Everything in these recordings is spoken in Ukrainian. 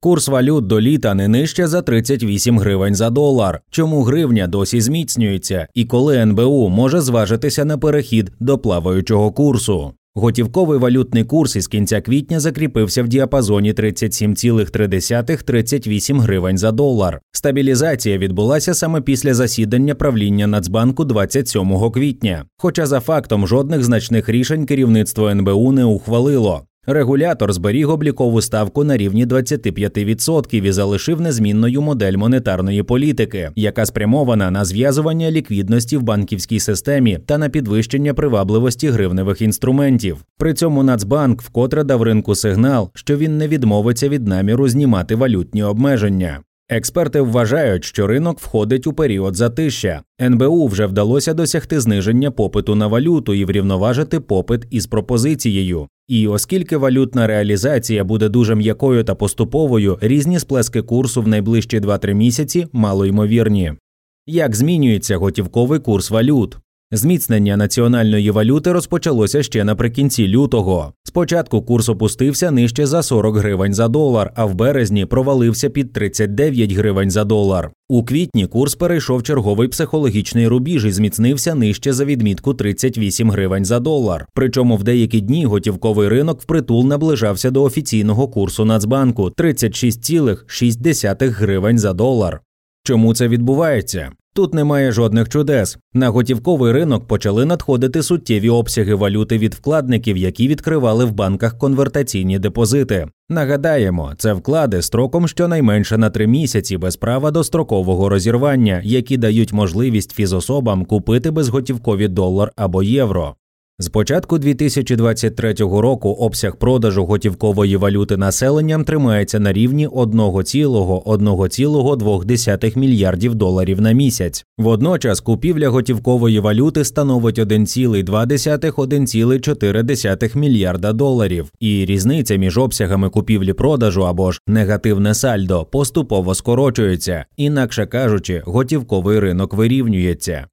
Курс валют до літа не нижче за 38 гривень за долар. Чому гривня досі зміцнюється, і коли НБУ може зважитися на перехід до плаваючого курсу? Готівковий валютний курс із кінця квітня закріпився в діапазоні 37,3-38 гривень за долар. Стабілізація відбулася саме після засідання правління Нацбанку 27 квітня. Хоча за фактом жодних значних рішень керівництво НБУ не ухвалило. Регулятор зберіг облікову ставку на рівні 25% і залишив незмінною модель монетарної політики, яка спрямована на зв'язування ліквідності в банківській системі та на підвищення привабливості гривневих інструментів. При цьому Нацбанк вкотре дав ринку сигнал, що він не відмовиться від наміру знімати валютні обмеження. Експерти вважають, що ринок входить у період затища. НБУ вже вдалося досягти зниження попиту на валюту і врівноважити попит із пропозицією. І оскільки валютна реалізація буде дуже м'якою та поступовою, різні сплески курсу в найближчі 2-3 місяці мало ймовірні. Як змінюється готівковий курс валют? Зміцнення національної валюти розпочалося ще наприкінці лютого. Спочатку курс опустився нижче за 40 гривень за долар, а в березні провалився під 39 гривень за долар. У квітні курс перейшов черговий психологічний рубіж і зміцнився нижче за відмітку 38 гривень за долар. Причому в деякі дні готівковий ринок впритул наближався до офіційного курсу Нацбанку 36,6 гривень за долар. Чому це відбувається? Тут немає жодних чудес. На готівковий ринок почали надходити суттєві обсяги валюти від вкладників, які відкривали в банках конвертаційні депозити. Нагадаємо, це вклади строком щонайменше на три місяці без права до строкового розірвання, які дають можливість фізособам купити безготівкові долар або євро. З початку 2023 року обсяг продажу готівкової валюти населенням тримається на рівні 1,1,2 мільярдів доларів на місяць. Водночас купівля готівкової валюти становить 1,2-1,4 мільярда доларів, і різниця між обсягами купівлі продажу або ж негативне сальдо поступово скорочується, інакше кажучи, готівковий ринок вирівнюється.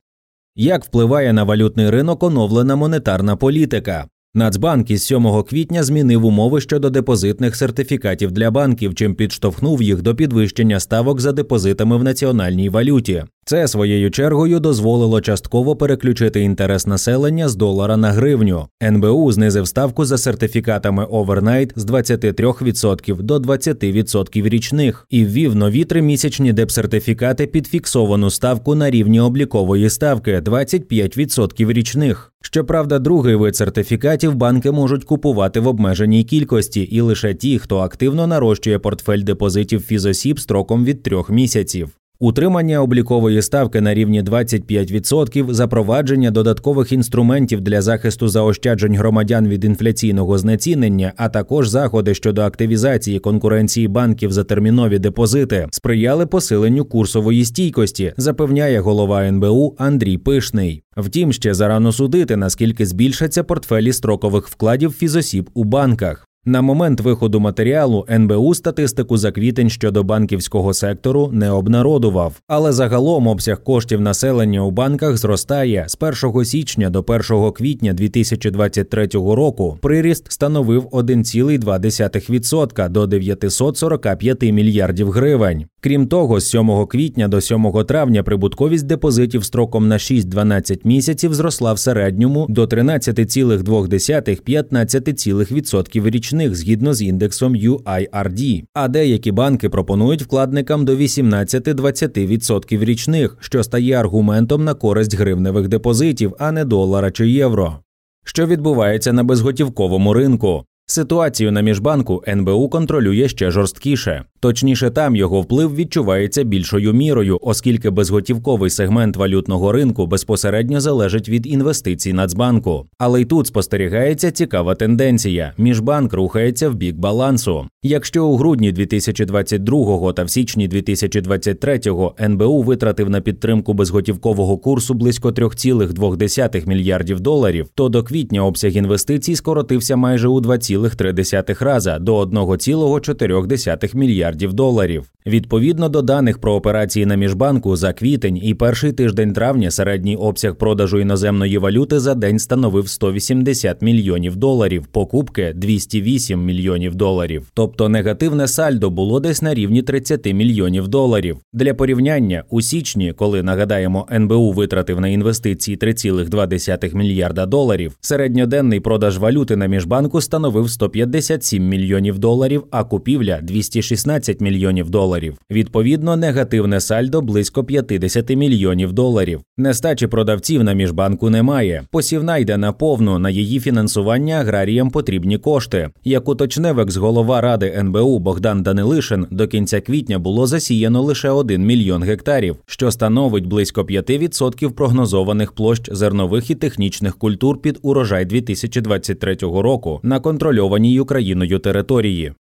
Як впливає на валютний ринок оновлена монетарна політика? Нацбанк із 7 квітня змінив умови щодо депозитних сертифікатів для банків, чим підштовхнув їх до підвищення ставок за депозитами в національній валюті. Це своєю чергою дозволило частково переключити інтерес населення з долара на гривню. НБУ знизив ставку за сертифікатами Overnight з 23% до 20% річних і ввів нові тримісячні депсертифікати під фіксовану ставку на рівні облікової ставки 25% річних. Щоправда, другий вид сертифікатів банки можуть купувати в обмеженій кількості, і лише ті, хто активно нарощує портфель депозитів фізосіб строком від трьох місяців. Утримання облікової ставки на рівні 25%, запровадження додаткових інструментів для захисту заощаджень громадян від інфляційного знецінення, а також заходи щодо активізації конкуренції банків за термінові депозити сприяли посиленню курсової стійкості, запевняє голова НБУ Андрій Пишний. Втім, ще зарано судити, наскільки збільшаться портфелі строкових вкладів фізосіб у банках. На момент виходу матеріалу НБУ статистику за квітень щодо банківського сектору не обнародував, але загалом обсяг коштів населення у банках зростає з 1 січня до 1 квітня 2023 року. Приріст становив 1,2% до 945 мільярдів гривень. Крім того, з 7 квітня до 7 травня прибутковість депозитів строком на 6-12 місяців зросла в середньому до 13,2-15% річних згідно з індексом UIRD. А деякі банки пропонують вкладникам до 18-20% річних, що стає аргументом на користь гривневих депозитів, а не долара чи євро. Що відбувається на безготівковому ринку? Ситуацію на міжбанку НБУ контролює ще жорсткіше. Точніше, там його вплив відчувається більшою мірою, оскільки безготівковий сегмент валютного ринку безпосередньо залежить від інвестицій Нацбанку. Але й тут спостерігається цікава тенденція: міжбанк рухається в бік балансу. Якщо у грудні 2022 та в січні 2023 НБУ витратив на підтримку безготівкового курсу близько 3,2 мільярдів доларів, то до квітня обсяг інвестицій скоротився майже у 2,3 рази до 1,4 мільярдів мільярдів доларів. Відповідно до даних про операції на міжбанку за квітень і перший тиждень травня середній обсяг продажу іноземної валюти за день становив 180 мільйонів доларів, покупки 208 мільйонів доларів. Тобто тобто негативне сальдо було десь на рівні 30 мільйонів доларів. Для порівняння у січні, коли нагадаємо, НБУ витратив на інвестиції 3,2 мільярда доларів, середньоденний продаж валюти на міжбанку становив 157 мільйонів доларів, а купівля 216 мільйонів доларів. Відповідно, негативне сальдо близько 50 мільйонів доларів. Нестачі продавців на міжбанку немає. Посівна йде на повну на її фінансування аграріям потрібні кошти. Як уточнив екс-голова ради НБУ Богдан Данилишин, до кінця квітня було засіяно лише 1 мільйон гектарів, що становить близько 5% прогнозованих площ зернових і технічних культур під урожай 2023 року на контрольованій Україною території.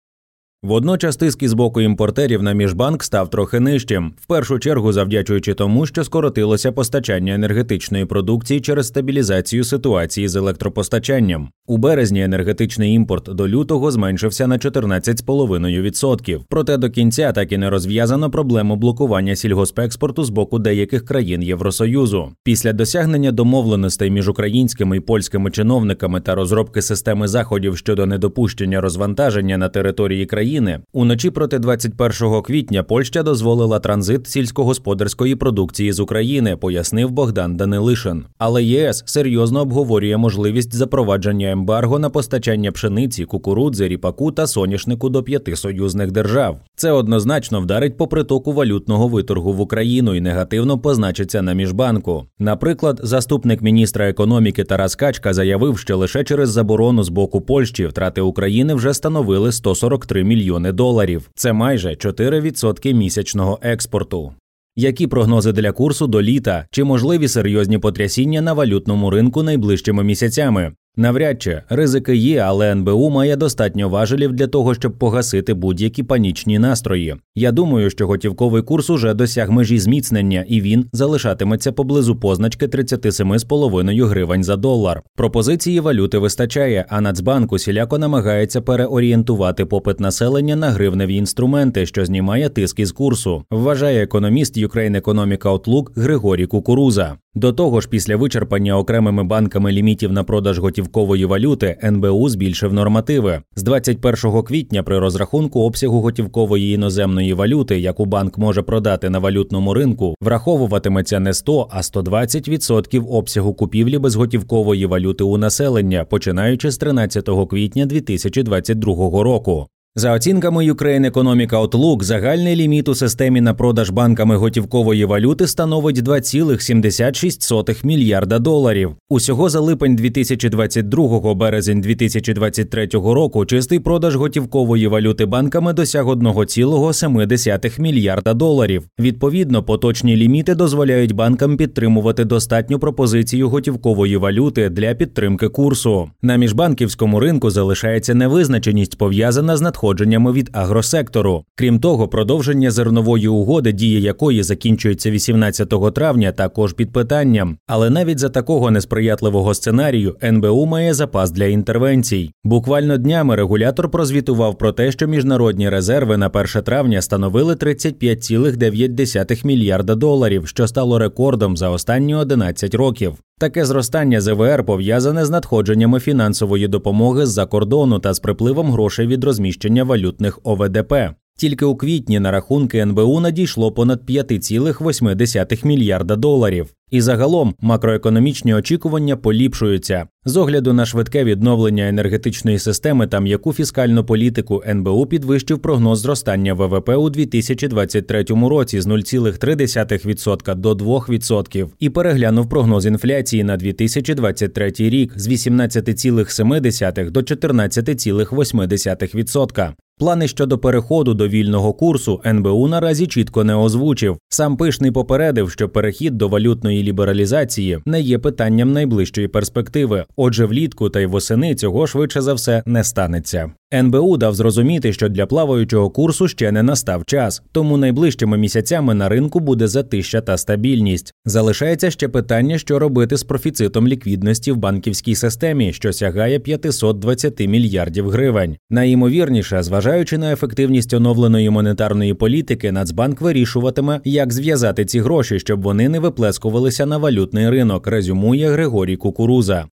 Водночас тиск із боку імпортерів на міжбанк став трохи нижчим, в першу чергу завдячуючи тому, що скоротилося постачання енергетичної продукції через стабілізацію ситуації з електропостачанням. У березні енергетичний імпорт до лютого зменшився на 14,5%. Проте до кінця так і не розв'язано проблему блокування сільгоспекспорту з боку деяких країн Євросоюзу. Після досягнення домовленостей між українськими і польськими чиновниками та розробки системи заходів щодо недопущення розвантаження на території країни, уночі проти 21 квітня Польща дозволила транзит сільськогосподарської продукції з України, пояснив Богдан Данилишин. Але ЄС серйозно обговорює можливість запровадження ембарго на постачання пшениці, кукурудзи, ріпаку та соняшнику до п'яти союзних держав. Це однозначно вдарить по притоку валютного виторгу в Україну і негативно позначиться на міжбанку. Наприклад, заступник міністра економіки Тарас Качка заявив, що лише через заборону з боку Польщі втрати України вже становили 143 мільйони доларів. Це майже 4% місячного експорту. Які прогнози для курсу до літа чи можливі серйозні потрясіння на валютному ринку найближчими місяцями? Навряд чи ризики є, але НБУ має достатньо важелів для того, щоб погасити будь-які панічні настрої. Я думаю, що готівковий курс уже досяг межі зміцнення, і він залишатиметься поблизу позначки 37,5 гривень за долар. Пропозиції валюти вистачає, а Нацбанк усіляко намагається переорієнтувати попит населення на гривневі інструменти, що знімає тиск із курсу. Вважає економіст Ukraine Economic Outlook Григорій Кукуруза. До того ж, після вичерпання окремими банками лімітів на продаж готівкової валюти НБУ збільшив нормативи з 21 квітня. При розрахунку обсягу готівкової іноземної валюти, яку банк може продати на валютному ринку, враховуватиметься не 100, а 120% обсягу купівлі безготівкової валюти у населення, починаючи з 13 квітня 2022 року. За оцінками Ukraine Economic Outlook, загальний ліміт у системі на продаж банками готівкової валюти становить 2,76 мільярда доларів. Усього за липень 2022 березень 2023 року чистий продаж готівкової валюти банками досяг 1,7 мільярда доларів. Відповідно, поточні ліміти дозволяють банкам підтримувати достатню пропозицію готівкової валюти для підтримки курсу. На міжбанківському ринку залишається невизначеність пов'язана з надходженням надходженнями від агросектору. Крім того, продовження зернової угоди, дія якої закінчується 18 травня, також під питанням. Але навіть за такого несприятливого сценарію НБУ має запас для інтервенцій. Буквально днями регулятор прозвітував про те, що міжнародні резерви на 1 травня становили 35,9 мільярда доларів, що стало рекордом за останні 11 років. Таке зростання ЗВР пов'язане з надходженнями фінансової допомоги з-за кордону та з припливом грошей від розміщення валютних ОВДП. Тільки у квітні на рахунки НБУ надійшло понад 5,8 мільярда доларів. І загалом макроекономічні очікування поліпшуються з огляду на швидке відновлення енергетичної системи та м'яку фіскальну політику НБУ підвищив прогноз зростання ВВП у 2023 році з 0,3% до 2% і переглянув прогноз інфляції на 2023 рік з 18,7% до 14,8%. Плани щодо переходу до вільного курсу НБУ наразі чітко не озвучив. Сам пишний попередив, що перехід до валютної лібералізації не є питанням найближчої перспективи. Отже, влітку та й восени цього швидше за все не станеться. НБУ дав зрозуміти, що для плаваючого курсу ще не настав час, тому найближчими місяцями на ринку буде затища та стабільність. Залишається ще питання, що робити з профіцитом ліквідності в банківській системі, що сягає 520 мільярдів гривень. Найімовірніше, зважаючи на ефективність оновленої монетарної політики, Нацбанк вирішуватиме, як зв'язати ці гроші, щоб вони не виплескувалися на валютний ринок. Резюмує Григорій Кукуруза.